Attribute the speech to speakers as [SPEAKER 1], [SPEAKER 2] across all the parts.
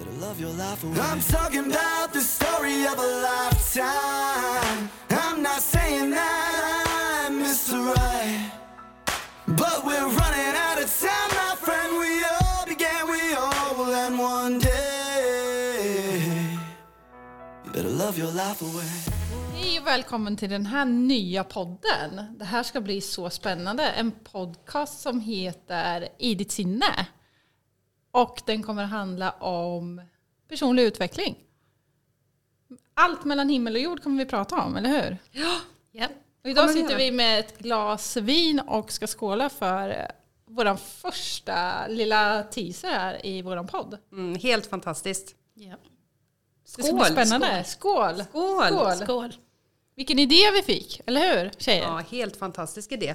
[SPEAKER 1] I'm talking about the story of a lifetime. I'm not saying that I'm Mr. Right. But we're running out of time, my friend. We all began, we all will end one day. You better love your life away.
[SPEAKER 2] Hej och välkommen till den här nya podden. Det här ska bli så spännande. En podcast som heter I ditt sinne. Och den kommer handla om personlig utveckling. Allt mellan himmel och jord kommer vi prata om, eller hur?
[SPEAKER 3] Ja.
[SPEAKER 2] Och idag
[SPEAKER 3] Kommer
[SPEAKER 2] sitter vi med ett glas vin och ska skåla för vår första lilla teaser här i vår podd.
[SPEAKER 3] Mm, helt fantastiskt.
[SPEAKER 2] Det ska bli spännande. Skål!
[SPEAKER 3] Skål!
[SPEAKER 2] Skål!
[SPEAKER 4] Skål.
[SPEAKER 2] Vilken idé vi fick, eller hur tjejer?
[SPEAKER 3] Ja, helt fantastisk idé.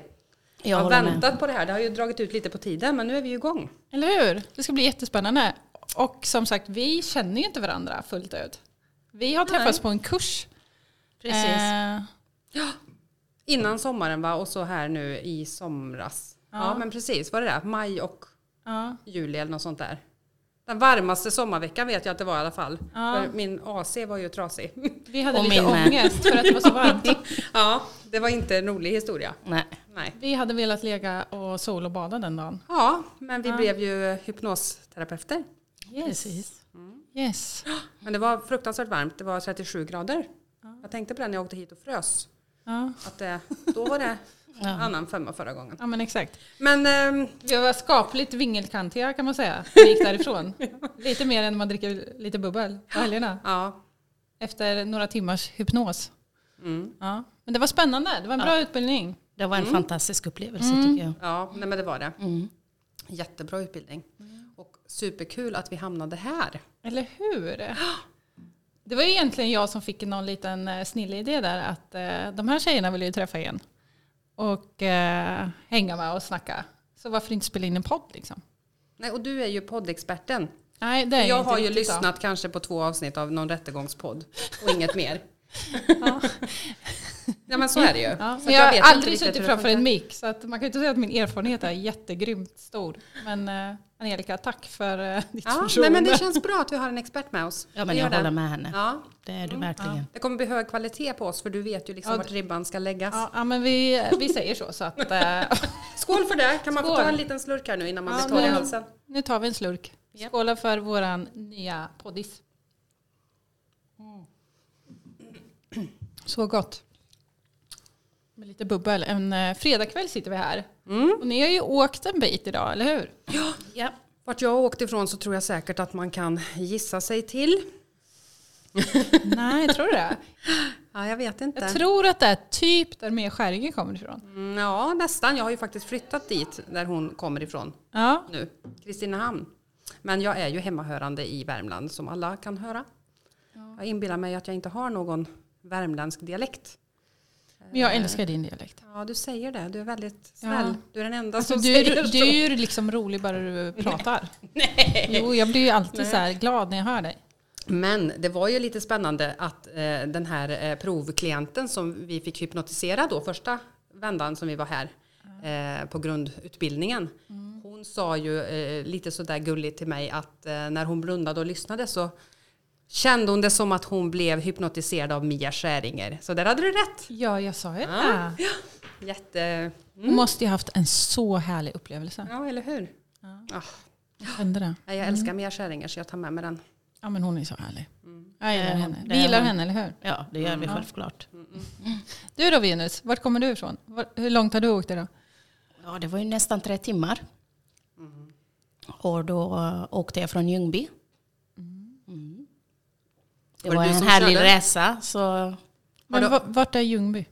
[SPEAKER 4] Jag
[SPEAKER 3] har
[SPEAKER 4] håller med.
[SPEAKER 3] väntat på det här. Det har ju dragit ut lite på tiden, men nu är vi ju igång.
[SPEAKER 2] Eller hur? Det ska bli jättespännande. Och som sagt, vi känner ju inte varandra fullt ut. Vi har träffats
[SPEAKER 3] Nej.
[SPEAKER 2] på en kurs.
[SPEAKER 4] Precis.
[SPEAKER 2] Eh,
[SPEAKER 3] Innan sommaren va, och så här nu i somras. Ja, men precis. Vad är det där? Maj och
[SPEAKER 2] ja.
[SPEAKER 3] juli eller något sånt där. Den varmaste sommarveckan vet jag att det var i alla fall.
[SPEAKER 2] Ja.
[SPEAKER 3] Min AC var ju trasig.
[SPEAKER 2] Vi hade
[SPEAKER 4] Och
[SPEAKER 2] lite
[SPEAKER 4] min
[SPEAKER 2] ångest för att det var så varmt.
[SPEAKER 3] ja, det var inte en rolig historia.
[SPEAKER 4] Nej.
[SPEAKER 3] Nej.
[SPEAKER 2] Vi hade velat lägga och sol och bada den dagen.
[SPEAKER 3] Ja, men vi blev ju hypnosterapeuter.
[SPEAKER 2] Precis. Yes.
[SPEAKER 3] Men det var fruktansvärt varmt. Det var 37 grader. Jag tänkte på det när jag åkte hit och frös.
[SPEAKER 2] Ja.
[SPEAKER 3] Att det, då var det
[SPEAKER 4] Ja.
[SPEAKER 3] annan femma förra gången.
[SPEAKER 2] ja, men exakt.
[SPEAKER 3] Men ehm,
[SPEAKER 2] Vi var skapligt vingelkantiga kan man säga. när Vi gick därifrån. Lite mer än man dricker lite bubbel på helgerna.
[SPEAKER 3] ja.
[SPEAKER 2] Efter några timmars hypnos.
[SPEAKER 3] Mm.
[SPEAKER 2] Ja. Men det var spännande. Det var en bra utbildning.
[SPEAKER 4] Det var en
[SPEAKER 3] Mm.
[SPEAKER 4] fantastisk upplevelse tycker jag.
[SPEAKER 3] ja, nej men det var det.
[SPEAKER 4] Mm.
[SPEAKER 3] Jättebra utbildning. Och superkul att vi hamnade här.
[SPEAKER 2] Eller hur? Det var ju egentligen jag som fick någon liten eh, snille idé där att eh, de här tjejerna vill ju träffa igen. Och eh, hänga med och snacka. Så varför inte spela in en podd liksom?
[SPEAKER 3] Nej, och du är ju poddexperten.
[SPEAKER 2] Nej, det är
[SPEAKER 3] Jag
[SPEAKER 2] inte
[SPEAKER 3] har ju lyssnat kanske på två avsnitt av någon rättegångspodd och inget mer.
[SPEAKER 2] Ja.
[SPEAKER 3] Ja men så är det ju.
[SPEAKER 2] Ja,
[SPEAKER 3] Så
[SPEAKER 2] men jag har aldrig suttit framför en mick så att man kan inte säga att min erfarenhet är jättegrymt stor. Men eh, Angelica, tack för eh, ditt
[SPEAKER 3] Ja, nej,
[SPEAKER 2] förtroende.
[SPEAKER 3] men det känns bra att vi har en expert med oss.
[SPEAKER 4] Ja men jag
[SPEAKER 3] det.
[SPEAKER 4] håller med henne.
[SPEAKER 3] Ja,
[SPEAKER 4] Det är du verkligen.
[SPEAKER 3] det kommer bli hög kvalitet på oss för du vet ju liksom
[SPEAKER 2] Ja,
[SPEAKER 3] vart ribban ska läggas.
[SPEAKER 2] Ja, ja, men vi, vi säger så. så att, eh,
[SPEAKER 3] Skål för det! Kan man få
[SPEAKER 2] Skål.
[SPEAKER 3] ta en liten slurk här nu innan man
[SPEAKER 2] Ja,
[SPEAKER 3] blir torr i halsen?
[SPEAKER 2] nu tar vi en slurk. Skåla för våran nya poddis. Så gott. Med lite bubbel. En eh, fredagkväll sitter vi här.
[SPEAKER 3] Mm.
[SPEAKER 2] Och ni har ju åkt en bit idag, eller hur?
[SPEAKER 4] Ja.
[SPEAKER 3] Vart jag åkte ifrån så tror jag säkert att man kan gissa sig till.
[SPEAKER 2] Nej, tror du det?
[SPEAKER 3] Ja, jag vet inte.
[SPEAKER 2] Jag tror att det är typ där Mia Skäringer kommer ifrån.
[SPEAKER 3] Mm, Ja, nästan. Jag har ju faktiskt flyttat dit där hon kommer ifrån
[SPEAKER 2] Ja,
[SPEAKER 3] nu. Kristinehamn. Men jag är ju hemmahörande i Värmland som alla kan höra. Jag inbillar mig att jag inte har någon värmländsk dialekt.
[SPEAKER 2] Men jag älskar din dialekt.
[SPEAKER 3] Ja, du säger det. Du är väldigt snäll.
[SPEAKER 2] Ja.
[SPEAKER 3] Du är den enda
[SPEAKER 2] Alltså,
[SPEAKER 3] som
[SPEAKER 2] du,
[SPEAKER 3] säger så.
[SPEAKER 2] du är ju liksom rolig bara du pratar. Nej. Jo, jag blir ju alltid så här glad när jag hör dig.
[SPEAKER 3] Men det var ju lite spännande att eh, den här eh, provklienten som vi fick hypnotisera då första vändan som vi var här eh, på grundutbildningen. Hon sa ju eh, lite sådär gulligt till mig att eh, när hon blundade och lyssnade så kände hon det som att hon blev hypnotiserad av Mia Skäringer. Så där hade du rätt.
[SPEAKER 2] Ja, jag sa ju
[SPEAKER 3] Ja.
[SPEAKER 2] det.
[SPEAKER 3] Jätte...
[SPEAKER 2] Hon måste ju haft en så härlig upplevelse.
[SPEAKER 3] Ja, eller hur? Ah,
[SPEAKER 2] Jag kände det.
[SPEAKER 3] jag älskar Mia Skäringer så jag tar med mig den.
[SPEAKER 2] Ja, men hon är så härlig. Jag gillar
[SPEAKER 4] Ja,
[SPEAKER 2] henne. Vi gillar
[SPEAKER 4] hon.
[SPEAKER 2] henne, eller hur?
[SPEAKER 4] Ja det gör vi självklart.
[SPEAKER 2] Du då Venus, vart kommer du ifrån? Var, hur långt har du åkt idag?
[SPEAKER 4] Ja det var ju nästan tre timmar. Och då äh, åkte jag från Ljungby. Mm. Det
[SPEAKER 3] Var det
[SPEAKER 4] var
[SPEAKER 3] du
[SPEAKER 4] en härlig
[SPEAKER 3] körde?
[SPEAKER 4] resa. Så
[SPEAKER 2] Men vart är Ljungby?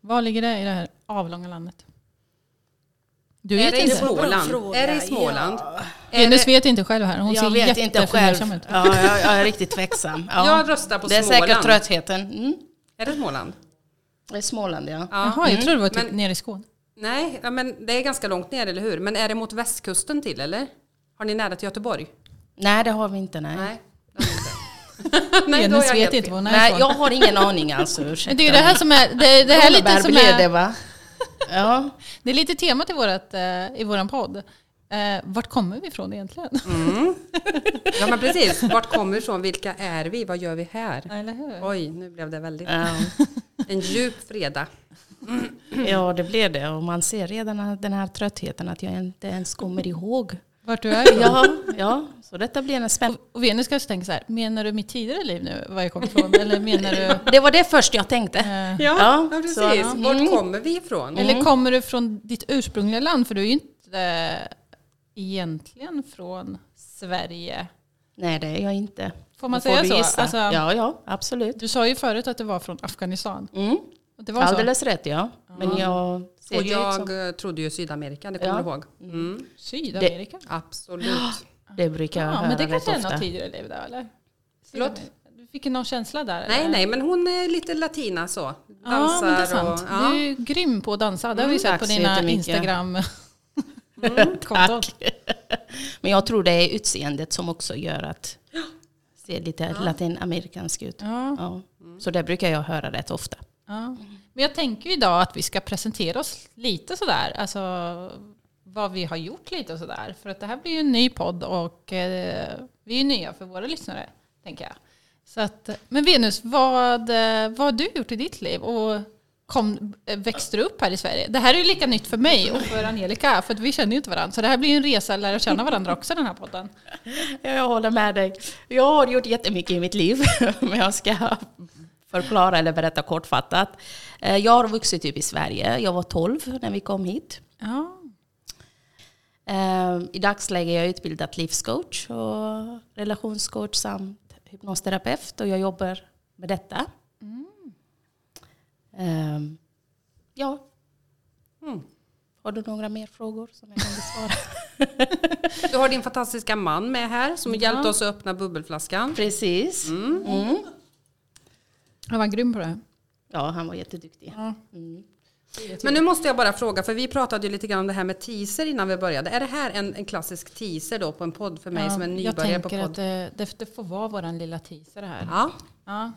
[SPEAKER 2] Var ligger det i det här avlånga landet? Du
[SPEAKER 3] Är
[SPEAKER 2] vet
[SPEAKER 3] det i
[SPEAKER 2] inte?
[SPEAKER 3] Småland?
[SPEAKER 4] fråga.
[SPEAKER 3] Är det i Småland?
[SPEAKER 4] Ja.
[SPEAKER 3] Är
[SPEAKER 2] Venus
[SPEAKER 3] det-
[SPEAKER 2] vet inte själv här. Hon
[SPEAKER 4] jag
[SPEAKER 2] ser
[SPEAKER 4] vet inte själv.
[SPEAKER 2] ut.
[SPEAKER 4] Ja, jag, jag är riktigt tveksam. Ja.
[SPEAKER 3] Jag röstar på
[SPEAKER 4] det är
[SPEAKER 3] Småland.
[SPEAKER 4] säkert tröttheten. Mm.
[SPEAKER 3] Är det Småland?
[SPEAKER 4] Det är Småland ja.
[SPEAKER 3] Ja.
[SPEAKER 2] Jaha, jag trodde det var typ
[SPEAKER 3] Men-
[SPEAKER 2] nere i Skåne.
[SPEAKER 3] Nej, ja, men det är ganska långt ner, eller hur? Men är det mot västkusten till, eller? Har ni nära till Göteborg?
[SPEAKER 4] Nej det har vi inte nej.
[SPEAKER 3] Nej. det har ni inte. Nej, är jag
[SPEAKER 2] vet inte var hon är
[SPEAKER 4] Nej
[SPEAKER 2] ifrån.
[SPEAKER 4] jag har ingen aning alltså.
[SPEAKER 2] Men
[SPEAKER 4] Ursäkta
[SPEAKER 2] det är ju det här som är, det, det här är lite som är,
[SPEAKER 4] det va? Ja.
[SPEAKER 2] det är lite temat i, vårat, eh, i våran podd. Eh, vart kommer vi ifrån egentligen?
[SPEAKER 3] Mm. Ja men precis, vart kommer vi ifrån? Vilka är vi? Vad gör vi här?
[SPEAKER 2] Eller hur?
[SPEAKER 3] Oj, nu blev det väldigt...
[SPEAKER 4] Ja.
[SPEAKER 3] En djup fredag.
[SPEAKER 4] ja, det blev det. Och man ser redan den här tröttheten att jag inte ens kommer ihåg.
[SPEAKER 2] Vart du är?
[SPEAKER 4] Ja, ja så detta blir en spännande...
[SPEAKER 2] Och Venus kanske tänker så här, menar du mitt tidigare liv nu, var jag kom ifrån? Eller menar du...
[SPEAKER 4] Det var det först jag tänkte.
[SPEAKER 2] Eh,
[SPEAKER 3] Ja,
[SPEAKER 4] Ja,
[SPEAKER 3] ja precis.
[SPEAKER 4] så, ja.
[SPEAKER 3] Vart
[SPEAKER 4] Mm.
[SPEAKER 3] kommer vi ifrån?
[SPEAKER 2] Eller kommer du från ditt ursprungliga land? För du är ju inte eh, egentligen från Sverige.
[SPEAKER 4] Nej, det är jag inte.
[SPEAKER 2] Får man säga
[SPEAKER 4] du
[SPEAKER 2] så? Alltså,
[SPEAKER 4] Ja, ja, absolut.
[SPEAKER 2] Du sa ju förut att du var från Afghanistan.
[SPEAKER 4] Mm.
[SPEAKER 2] Och det var så?
[SPEAKER 4] Alldeles rätt, ja. Men jag ser
[SPEAKER 3] Och jag
[SPEAKER 4] som,
[SPEAKER 3] eh, trodde ju Sydamerika, det kommer
[SPEAKER 4] Ja.
[SPEAKER 3] du ihåg? Mm.
[SPEAKER 2] Sydamerika?
[SPEAKER 3] Absolut.
[SPEAKER 4] det brukar jag
[SPEAKER 2] Ja,
[SPEAKER 4] höra
[SPEAKER 2] men det kanske är något tidigare liv där eller?
[SPEAKER 3] Förlåt?
[SPEAKER 2] Du fick någon känsla där?
[SPEAKER 3] Nej,
[SPEAKER 2] eller?
[SPEAKER 3] nej, men hon är lite latina så.
[SPEAKER 2] Ja,
[SPEAKER 3] Dansar
[SPEAKER 2] men det är sant.
[SPEAKER 3] och... Ja.
[SPEAKER 2] Du är ju grym på att dansa. Det har vi sett
[SPEAKER 4] tack
[SPEAKER 2] på dina. Instagram.
[SPEAKER 3] Mm,
[SPEAKER 2] konton.
[SPEAKER 4] Men jag tror det är utseendet som också gör att se lite latinamerikansk ut.
[SPEAKER 2] Ja,
[SPEAKER 4] Ja. Så det brukar jag höra rätt ofta
[SPEAKER 2] ja. Men jag tänker idag att vi ska presentera oss lite sådär. Alltså vad vi har gjort lite och sådär. För att det här blir ju en ny podd och eh, vi är ju nya för våra lyssnare, tänker jag. Så att, men Venus, vad, eh, vad har du gjort i ditt liv? Och kom, eh, växte du upp här i Sverige? Det här är ju lika nytt för mig och för Angelica, för att vi känner ju inte varandra. Så det här blir ju en resa att lära känna varandra också, den här podden.
[SPEAKER 4] Jag håller med dig. Jag har gjort jättemycket i mitt liv, men jag ska förklara eller berätta kortfattat. Eh, Jag har vuxit upp i Sverige. Jag var 12 när vi kom hit.
[SPEAKER 2] Ja,
[SPEAKER 4] Eh, I dagsläget är jag utbildad livscoach och relationscoach samt hypnosterapeut och jag jobbar med detta. Eh, Ja.
[SPEAKER 3] Mm.
[SPEAKER 4] Har du några mer frågor som jag kan besvara?
[SPEAKER 3] Du har din fantastiska man med här som hjälpte oss att öppna bubbelflaskan.
[SPEAKER 4] Precis. Mm.
[SPEAKER 2] Han var grym på det.
[SPEAKER 4] Ja, han var jätteduktig.
[SPEAKER 2] Ja.
[SPEAKER 4] Mm.
[SPEAKER 3] Men nu måste jag bara fråga, för vi pratade ju lite grann om det här med teaser innan vi började. Är det här en, en klassisk teaser då på en podd för mig
[SPEAKER 2] Ja,
[SPEAKER 3] som är
[SPEAKER 2] jag
[SPEAKER 3] nybörjare på
[SPEAKER 2] tänker
[SPEAKER 3] podd?
[SPEAKER 2] att det, det, det får vara vår lilla teaser här.
[SPEAKER 3] Ja,
[SPEAKER 2] Ja.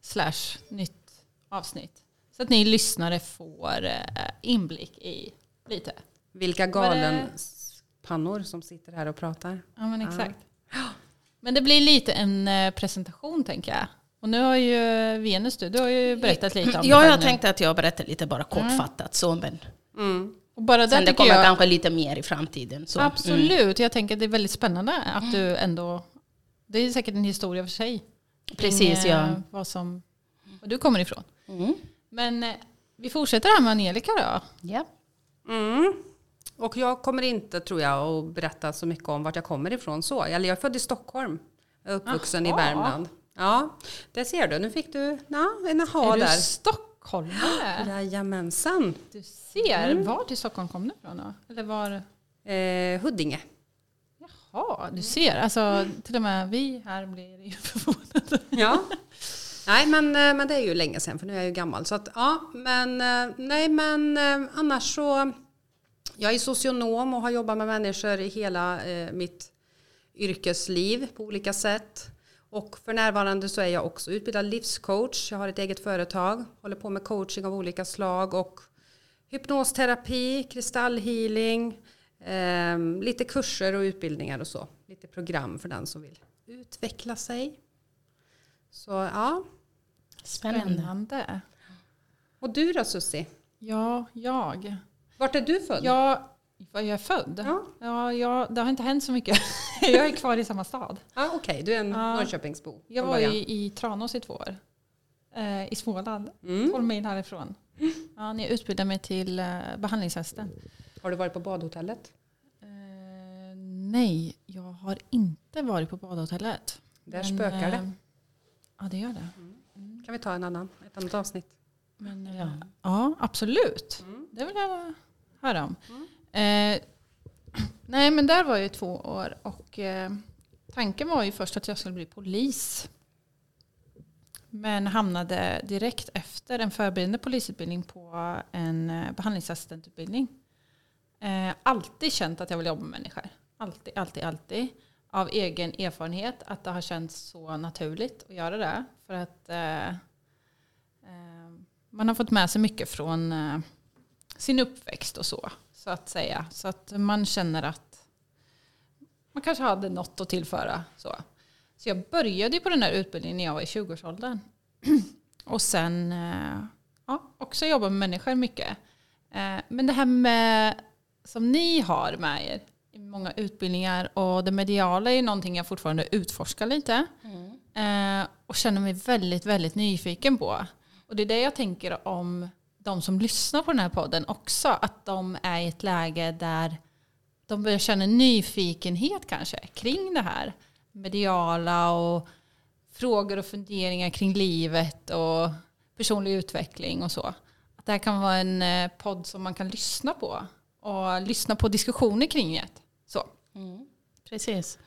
[SPEAKER 2] Slash nytt avsnitt. Så att ni lyssnare får eh, inblick i lite.
[SPEAKER 3] vilka galenpannor som sitter här och pratar.
[SPEAKER 2] Ja men exakt. Men det blir lite en eh, presentation tänker jag. Och nu har ju Venus du, du har ju berättat lite om
[SPEAKER 4] Ja,
[SPEAKER 2] det.
[SPEAKER 4] jag
[SPEAKER 2] nu.
[SPEAKER 4] tänkte att jag berättar lite bara kortfattat så, men
[SPEAKER 3] Mm.
[SPEAKER 2] Och bara
[SPEAKER 4] sen det kommer
[SPEAKER 2] jag,
[SPEAKER 4] kanske lite mer i framtiden. Så. Mm.
[SPEAKER 2] Absolut, jag tänker att det är väldigt spännande att du ändå, det är säkert en historia för sig.
[SPEAKER 4] Precis,
[SPEAKER 2] kring, eh,
[SPEAKER 4] ja.
[SPEAKER 2] Vad, som, vad du kommer ifrån.
[SPEAKER 4] Mm.
[SPEAKER 2] Men eh, vi fortsätter här med Angelica då.
[SPEAKER 4] Ja.
[SPEAKER 3] Mm. Och jag kommer inte, tror jag, att berätta så mycket om vart jag kommer ifrån. Så. Eller jag är född i Stockholm. Jag är uppvuxen i
[SPEAKER 2] Aha.
[SPEAKER 3] Värmland. Ja, det ser du. Nu fick du ja, en aha
[SPEAKER 2] är du
[SPEAKER 3] där.
[SPEAKER 2] stockholmare?
[SPEAKER 3] Jajamensan.
[SPEAKER 2] Du ser,
[SPEAKER 3] Mm.
[SPEAKER 2] var till Stockholm kom du ifrån då? Eller var?
[SPEAKER 3] Eh, Huddinge.
[SPEAKER 2] Jaha, du ser. Alltså till och med vi här blir ju förvånade.
[SPEAKER 3] Ja. Nej, men, eh, men det är ju länge sedan för nu är jag ju gammal. Så att, ja, men eh, nej, men eh, annars så. Jag är socionom och har jobbat med människor i hela eh, mitt yrkesliv på olika sätt. Och för närvarande så är jag också utbildad livscoach. Jag har ett eget företag, håller på med coaching av olika slag och hypnosterapi, kristallhealing, eh, lite kurser och utbildningar och så. Lite program för den som vill utveckla sig. Så ja.
[SPEAKER 4] Spännande.
[SPEAKER 2] Spännande.
[SPEAKER 3] Och du då Susie?
[SPEAKER 2] Ja, jag.
[SPEAKER 3] Vart är du född?
[SPEAKER 2] Jag, var jag är född?
[SPEAKER 3] Ja.
[SPEAKER 2] Ja, jag, det har inte hänt så mycket. jag är kvar i samma stad.
[SPEAKER 3] Ah, Okej, du är en
[SPEAKER 2] Ja.
[SPEAKER 3] Norrköpingsbo.
[SPEAKER 2] Jag var
[SPEAKER 3] början.
[SPEAKER 2] i, i Tranås i två år. Eh, I Småland.
[SPEAKER 3] Mm.
[SPEAKER 2] 12 mil härifrån. Ja, ni utbildade mig till eh, behandlingsassistent.
[SPEAKER 3] Har du varit på badhotellet?
[SPEAKER 2] Eh, nej, jag har inte varit på badhotellet.
[SPEAKER 3] Där
[SPEAKER 2] Men,
[SPEAKER 3] spökar det.
[SPEAKER 2] eh, Ja, det gör det.
[SPEAKER 3] Kan vi ta en annan, ett annat avsnitt?
[SPEAKER 2] Men,
[SPEAKER 4] Ja.
[SPEAKER 2] ja. ja, absolut. Det vill jag höra om. Eh, nej, men där var jag i två år och eh, tanken var ju först att jag skulle bli polis. Men hamnade direkt efter en förberedande polisutbildning på en eh, behandlingsassistentutbildning. Eh, alltid känt att jag vill jobba med människor. Alltid, alltid, alltid. Av egen erfarenhet att det har känts så naturligt att göra det. För att eh, eh, man har fått med sig mycket från eh, sin uppväxt och så så att säga. Så att man känner att man kanske hade något att tillföra. Så, så jag började på den här utbildningen när jag var i 20-årsåldern. Och sen eh, ja, också jobba med människor mycket. Eh, Men det här med, som ni har med er i många utbildningar och det mediala är någonting jag fortfarande utforskar lite. Eh, Och känner mig väldigt, väldigt nyfiken på. Och det är det jag tänker om de som lyssnar på den här podden också. Att de är i ett läge där de börjar känna nyfikenhet kanske kring det här mediala och frågor och funderingar kring livet och personlig utveckling och så. Att det här kan vara en eh, podd som man kan lyssna på och lyssna på diskussioner kring det. Så. Mm.
[SPEAKER 4] Precis.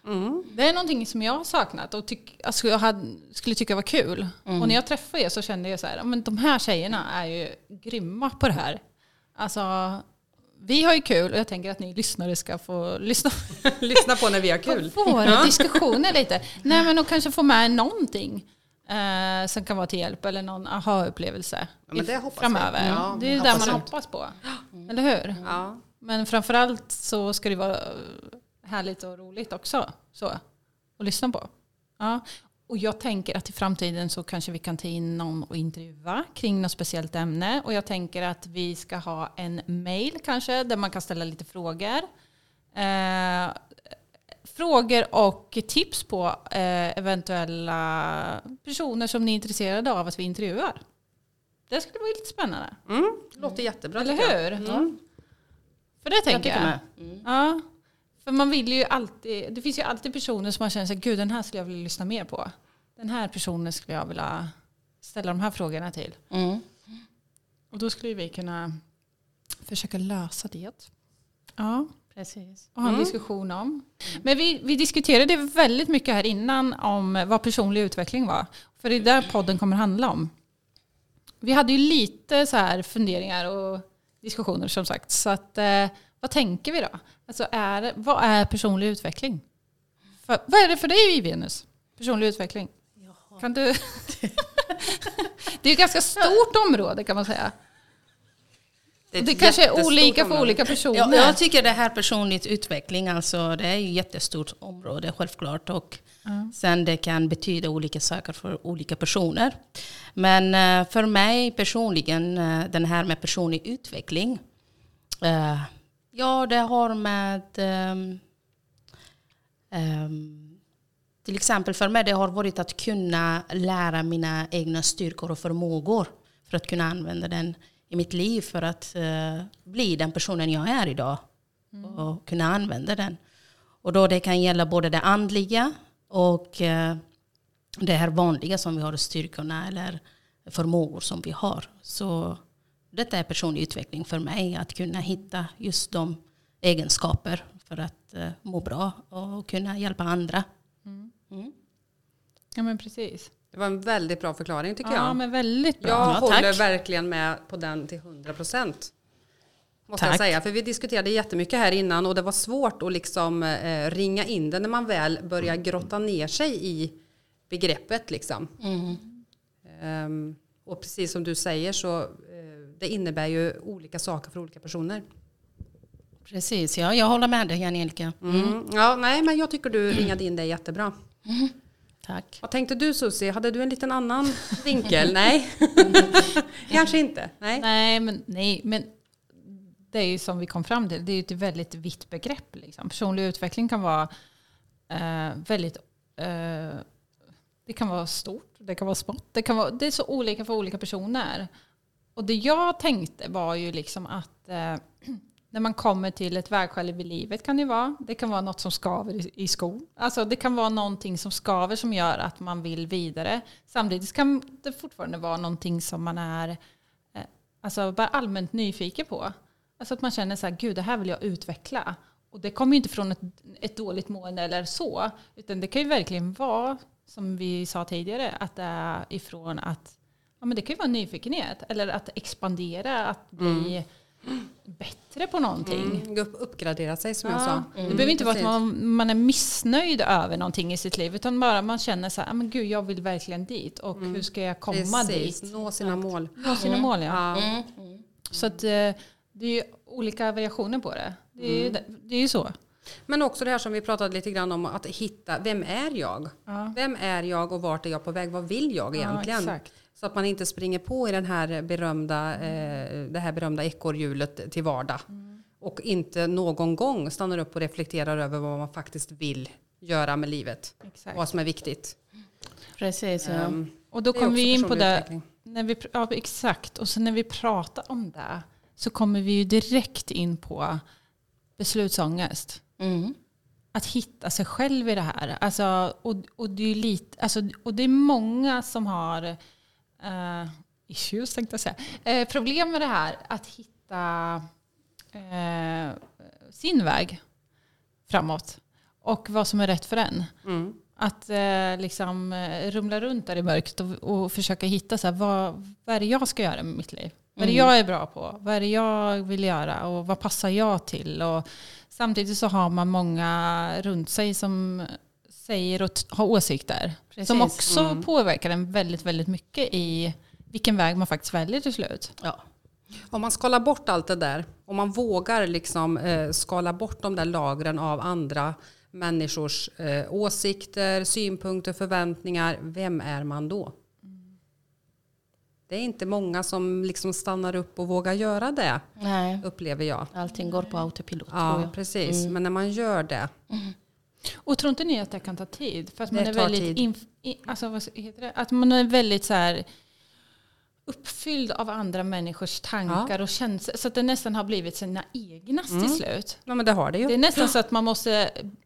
[SPEAKER 2] Det är någonting som jag har saknat och tyck, alltså jag hade, skulle tycka var kul. Och när jag träffade er så kände jag så här, "Ja, men de här tjejerna är ju grymma på det här. Alltså, vi har ju kul och jag tänker att ni lyssnare ska få lyssna
[SPEAKER 3] Lyssna på när vi har kul.
[SPEAKER 2] på våra diskussioner lite. Nej men och kanske få med någonting eh, som kan vara till hjälp eller någon aha-upplevelse
[SPEAKER 3] Ja, det
[SPEAKER 2] framöver.
[SPEAKER 3] Ja,
[SPEAKER 2] det är ju
[SPEAKER 3] det
[SPEAKER 2] man hoppas på. Eller hur?
[SPEAKER 3] Ja.
[SPEAKER 2] Men framförallt så ska det vara härligt och roligt också. Så, att lyssna på. Ja. Och jag tänker att i framtiden så kanske vi kan ta in någon och intervjua kring något speciellt ämne. Och jag tänker att vi ska ha en mail kanske där man kan ställa lite frågor. Eh, frågor och tips på eh, eventuella personer som ni är intresserade av att vi intervjuar. Det skulle vara lite spännande.
[SPEAKER 3] Mm, låter jättebra.
[SPEAKER 2] Eller
[SPEAKER 3] jag.
[SPEAKER 2] hur?
[SPEAKER 3] Mm.
[SPEAKER 2] För det
[SPEAKER 4] Jag
[SPEAKER 2] tänker
[SPEAKER 4] tycker
[SPEAKER 2] jag.
[SPEAKER 4] med.
[SPEAKER 2] Ja. För man vill ju alltid, det finns ju alltid personer som man känner sig, gud den här skulle jag vilja lyssna mer på. Den här personen skulle jag vilja ställa de här frågorna till.
[SPEAKER 4] Mm.
[SPEAKER 2] Och då skulle vi kunna försöka lösa det. Ja,
[SPEAKER 4] Precis.
[SPEAKER 2] och ha en diskussion om. Men vi, vi diskuterade väldigt mycket här innan om vad personlig utveckling var. För det är där podden kommer handla om. Vi hade ju lite så här funderingar och diskussioner som sagt. Så att, eh, vad tänker vi då? Alltså är, vad är personlig utveckling? För, vad är det för dig i Venus? Personlig utveckling? Kan du? det är ett ganska stort område kan man säga.
[SPEAKER 3] ett
[SPEAKER 2] Det kanske är olika för olika personer.
[SPEAKER 4] Ja, jag tycker det här personligt utveckling, alltså det är ett jättestort område självklart. Och sen det kan betyda olika saker för olika personer. Men eh, för mig personligen, eh, den här med personlig utveckling. Ja, det har med ehm, ehm, till exempel för mig det har varit att kunna lära mina egna styrkor och förmågor för att kunna använda den i mitt liv för att eh, bli den personen jag är idag och kunna använda den. Och då det kan gälla både det andliga och eh, det här vanliga som vi har, styrkorna eller förmågor som vi har. Så detta är personlig utveckling för mig, att kunna hitta just de egenskaper för att eh, må bra och kunna hjälpa andra. Mm.
[SPEAKER 2] Ja men precis.
[SPEAKER 3] Det var en väldigt bra förklaring tycker
[SPEAKER 2] Ja
[SPEAKER 3] jag.
[SPEAKER 2] men väldigt bra.
[SPEAKER 3] Jag
[SPEAKER 4] Ja,
[SPEAKER 3] håller
[SPEAKER 4] tack.
[SPEAKER 3] verkligen med på den till 100 procent. Måste jag
[SPEAKER 4] Tack.
[SPEAKER 3] säga. För vi diskuterade jättemycket här innan och det var svårt att liksom eh, ringa in det när man väl börjar grotta ner sig i begreppet. Liksom.
[SPEAKER 4] Mm.
[SPEAKER 3] Ehm, och precis som du säger så det innebär ju olika saker för olika personer.
[SPEAKER 4] Precis, ja, jag håller med dig Angelica.
[SPEAKER 3] Mm. Ja, nej, men jag tycker du ringade in det jättebra.
[SPEAKER 4] Tack.
[SPEAKER 3] Vad tänkte du Susie? Hade du en liten annan vinkel? nej, kanske inte. Nej.
[SPEAKER 2] Nej men, nej, men det är ju som vi kom fram till, det är ju ett väldigt vitt begrepp. Liksom. Personlig utveckling kan vara eh, väldigt... Eh, det kan vara stort, det kan vara smått. Det, kan vara, det är så olika för olika personer. Och det jag tänkte var ju liksom att eh, när man kommer till ett vägskäl i livet kan det vara. Det kan vara något som skaver i, i skon. Alltså det kan vara någonting som skaver som gör att man vill vidare. Samtidigt kan det fortfarande vara någonting som man är eh, alltså bara allmänt nyfiken på. Alltså att man känner så här, gud det här vill jag utveckla. Och det kommer ju inte från ett, ett dåligt mående eller så. Utan det kan ju verkligen vara, som vi sa tidigare, att det är ifrån att ja, men det kan ju vara nyfikenhet. Eller att expandera, att bli bättre på någonting.
[SPEAKER 3] Mm, upp, uppgradera sig som jag
[SPEAKER 2] Ja,
[SPEAKER 3] sa.
[SPEAKER 2] det behöver inte vara att man, man är missnöjd över någonting i sitt liv. Utan bara man känner så här, "Ah, men gud jag vill verkligen dit. Och hur ska jag komma
[SPEAKER 3] Precis,
[SPEAKER 2] dit?
[SPEAKER 3] nå sina mål.
[SPEAKER 2] Nå sina mål ja.
[SPEAKER 3] Ja.
[SPEAKER 4] Mm.
[SPEAKER 2] Så att, eh, det är ju olika variationer på det. Det är, ju, det, det är ju så.
[SPEAKER 3] Men också det här som vi pratade lite grann om, att hitta, vem är jag?
[SPEAKER 2] Ja.
[SPEAKER 3] Vem är jag och vart är jag på väg? Vad vill jag egentligen?
[SPEAKER 2] Ja, exakt.
[SPEAKER 3] Så att man inte springer på i den här berömda, eh, det här berömda ekorrhjulet till vardag.
[SPEAKER 2] Mm.
[SPEAKER 3] Och inte någon gång stannar upp och reflekterar över vad man faktiskt vill göra med livet.
[SPEAKER 2] Exakt.
[SPEAKER 3] Vad som är viktigt.
[SPEAKER 4] Precis, ja.
[SPEAKER 3] Ehm,
[SPEAKER 2] Och då kommer vi in på det.
[SPEAKER 3] utveckling.
[SPEAKER 2] När vi, ja, exakt. Och så när vi pratar om det så kommer vi ju direkt in på beslutsångest.
[SPEAKER 4] Mm.
[SPEAKER 2] Att hitta sig själv i det här. Alltså, och, och, det är lite, alltså, och det är många som har eh, issues, tänkte jag säga. Eh, problem med det här. Att hitta eh, sin väg framåt. Och vad som är rätt för en.
[SPEAKER 3] Mm.
[SPEAKER 2] Att eh, liksom rumla runt där i mörkret och, och försöka hitta så här, vad, vad är det jag ska göra med mitt liv? Vad är det jag är bra på? Vad är det jag vill göra? Och vad passar jag till? Och samtidigt så har man många runt sig som säger och har åsikter.
[SPEAKER 4] Precis.
[SPEAKER 2] Som också påverkar en väldigt, väldigt mycket i vilken väg man faktiskt väljer till slut.
[SPEAKER 4] Ja.
[SPEAKER 3] Om man skalar bort allt det där, om man vågar liksom, eh, skala bort de där lagren av andra människors eh, åsikter, synpunkter, förväntningar, vem är man då? Det är inte många som liksom stannar upp och vågar göra det,
[SPEAKER 4] Nej,
[SPEAKER 3] upplever jag.
[SPEAKER 4] allting går på autopilot tror
[SPEAKER 3] Ja,
[SPEAKER 4] jag.
[SPEAKER 3] precis. Men när man gör det,
[SPEAKER 2] Och tror inte ni att det kan ta tid? För att
[SPEAKER 3] Det
[SPEAKER 2] man är
[SPEAKER 3] tar
[SPEAKER 2] väldigt, inf- alltså, vad heter det? Att man är väldigt så här uppfylld av andra människors tankar och känslor. Så att det nästan har blivit sina egna
[SPEAKER 3] Mm.
[SPEAKER 2] till slut.
[SPEAKER 3] ja men det har det ju.
[SPEAKER 2] Det är nästan så att man måste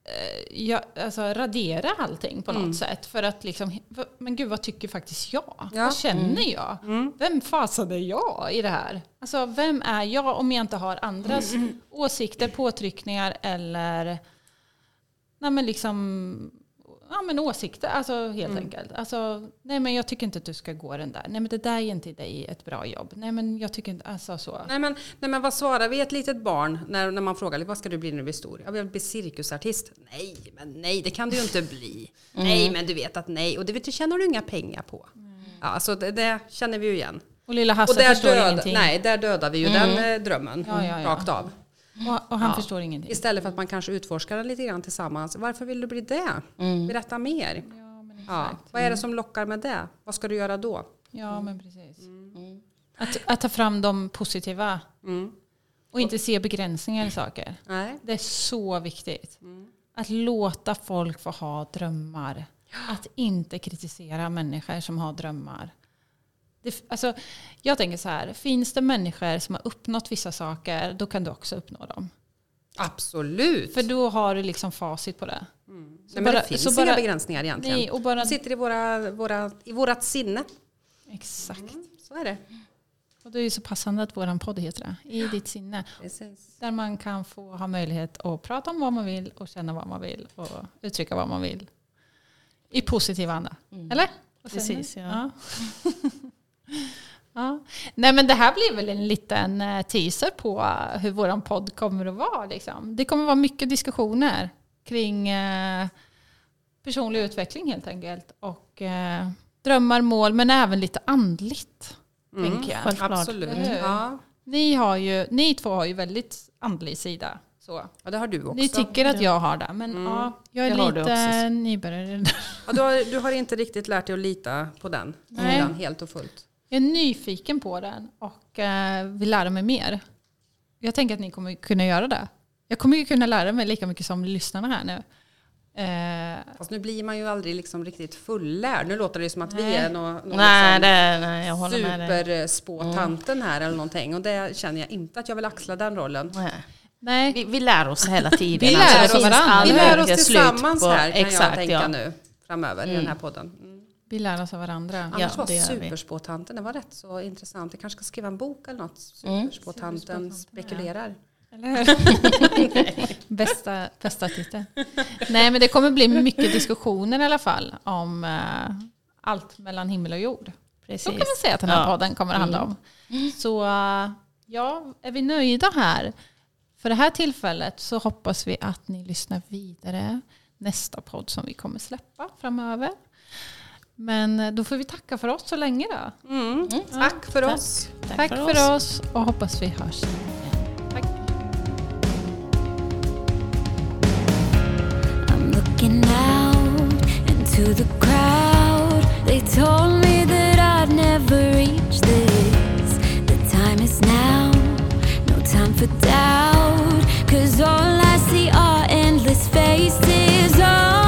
[SPEAKER 2] eh, ja, alltså, radera allting på något
[SPEAKER 3] Mm.
[SPEAKER 2] sätt. För att liksom, men gud vad tycker faktiskt jag?
[SPEAKER 3] Ja. Mm.
[SPEAKER 2] Vad känner jag? Vem fasen är jag i det här? Alltså vem är jag om jag inte har andras
[SPEAKER 3] Mm.
[SPEAKER 2] åsikter, påtryckningar eller nej, men liksom, ja, men åsikter. Alltså helt
[SPEAKER 3] Mm.
[SPEAKER 2] enkelt. Alltså, nej men jag tycker inte att du ska gå den där. Nej men det där är inte dig ett bra jobb. Nej men jag tycker inte, alltså så.
[SPEAKER 3] Nej men, nej men vad svarar vi ett litet barn när, när man frågar vad ska du bli när du blir stor? Jag vill bli cirkusartist. Nej, men nej det kan du ju inte bli. Nej men du vet att nej och det vet, du tjänar du inga pengar på. Ja, alltså det, det känner vi ju igen.
[SPEAKER 2] Och lilla
[SPEAKER 3] Och
[SPEAKER 2] Hasse
[SPEAKER 3] där,
[SPEAKER 2] förstår
[SPEAKER 3] död,
[SPEAKER 2] ingenting.
[SPEAKER 3] nej, där dödar vi ju den eh, drömmen
[SPEAKER 2] Ja, ja, ja.
[SPEAKER 3] rakt av.
[SPEAKER 2] Och, och han
[SPEAKER 3] Ja.
[SPEAKER 2] förstår ingenting.
[SPEAKER 3] Istället för att man kanske utforskar den lite grann tillsammans. Varför vill du bli det? Berätta mer.
[SPEAKER 2] Ja men,
[SPEAKER 3] Ja. Vad är det som lockar med det? Vad ska du göra då?
[SPEAKER 2] ja, men precis. Att, att ta fram de positiva.
[SPEAKER 3] Mm.
[SPEAKER 2] Och inte se begränsningar i saker.
[SPEAKER 3] Nej.
[SPEAKER 2] Det är så viktigt. Att låta folk få ha drömmar. Att inte kritisera människor som har drömmar. Det, alltså, jag tänker så här, finns det människor som har uppnått vissa saker, då kan du också uppnå dem.
[SPEAKER 3] Absolut.
[SPEAKER 2] För då har du liksom facit på det.
[SPEAKER 3] Nej, men
[SPEAKER 2] bara-
[SPEAKER 3] det finns
[SPEAKER 2] så
[SPEAKER 3] inga
[SPEAKER 2] bara-
[SPEAKER 3] begränsningar egentligen.
[SPEAKER 2] Nej, och bara,
[SPEAKER 3] De sitter i, våra, våra, i vårat sinne.
[SPEAKER 2] exakt.
[SPEAKER 3] Så är det.
[SPEAKER 2] Och det är ju så passande att vår podd heter det. I ditt sinne.
[SPEAKER 3] Precis.
[SPEAKER 2] Där man kan få ha möjlighet att prata om vad man vill och känna vad man vill och uttrycka vad man vill. I positiv anda. Eller? Säger ni?
[SPEAKER 4] Precis, ja.
[SPEAKER 2] ja. ja. Nej men det här blir väl en liten eh, teaser på hur vår podd kommer att vara. Liksom. Det kommer att vara mycket diskussioner kring eh, personlig utveckling helt enkelt. Och eh, drömmar, mål men även lite andligt. Tänker jag.
[SPEAKER 4] Självklart.
[SPEAKER 3] Absolut. Ja.
[SPEAKER 2] Ni, har ju, ni två har ju väldigt andlig sida. Så.
[SPEAKER 3] ja, det har du också.
[SPEAKER 2] Ni tycker att jag har det, men ja, jag är
[SPEAKER 4] du
[SPEAKER 2] lite
[SPEAKER 4] också.
[SPEAKER 2] nybörjare. i det där.
[SPEAKER 3] Ja, du, har, du har inte riktigt lärt dig att lita på den
[SPEAKER 2] Nej.
[SPEAKER 3] sidan helt och fullt.
[SPEAKER 2] Jag är nyfiken på den och eh, vill lära mig mer. Jag tänker att ni kommer kunna göra det. Jag kommer ju kunna lära mig lika mycket som lyssnarna här nu. Eh,
[SPEAKER 3] Fast nu blir man ju aldrig liksom riktigt fullärd. Nu låter det som att vi
[SPEAKER 2] Nej.
[SPEAKER 3] är någon, någon
[SPEAKER 4] Nej,
[SPEAKER 3] liksom
[SPEAKER 4] det, nej,
[SPEAKER 3] superspåtanten här eller någonting. Och det känner jag inte att jag vill axla den rollen.
[SPEAKER 4] Nej.
[SPEAKER 2] nej,
[SPEAKER 4] Vi, vi lär oss hela tiden.
[SPEAKER 2] Vi
[SPEAKER 4] Alltså,
[SPEAKER 2] lär
[SPEAKER 4] det
[SPEAKER 2] oss varandra.
[SPEAKER 3] Vi lär oss tillsammans
[SPEAKER 4] på-
[SPEAKER 3] här kan
[SPEAKER 4] Exakt,
[SPEAKER 3] jag tänka
[SPEAKER 4] ja.
[SPEAKER 3] nu framöver i den här podden. Mm.
[SPEAKER 2] Vi lär oss av varandra.
[SPEAKER 4] Ja,
[SPEAKER 3] Annars var
[SPEAKER 4] det gör vi.
[SPEAKER 3] superspåtanten, det var rätt så intressant. Jag kanske ska skriva en bok eller något.
[SPEAKER 4] Mm.
[SPEAKER 3] Superspåtanten spekulerar.
[SPEAKER 2] Eller hur? bästa, bästa titeln. Nej, men det kommer bli mycket diskussioner i alla fall om eh, allt mellan himmel och jord.
[SPEAKER 4] Precis.
[SPEAKER 2] Så kan man säga att den här
[SPEAKER 4] Ja.
[SPEAKER 2] podden kommer att handla om. Så eh, ja, är vi nöjda här för det här tillfället så hoppas vi att ni lyssnar vidare nästa podd som vi kommer släppa framöver. Men eh, då får vi tacka för oss så länge då.
[SPEAKER 3] Mm. Mm. Tack för oss.
[SPEAKER 2] Tack, tack för, för oss. oss och hoppas vi hörs Tack.
[SPEAKER 5] The crowd They told me that I'd never reach this The time is now, no time for doubt Cause all I see are endless faces oh.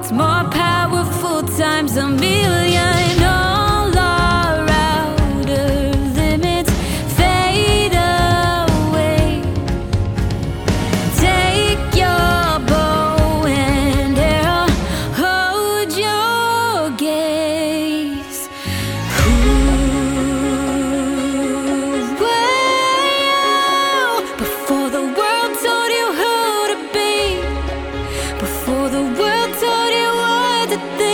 [SPEAKER 5] It's more powerful times a million. The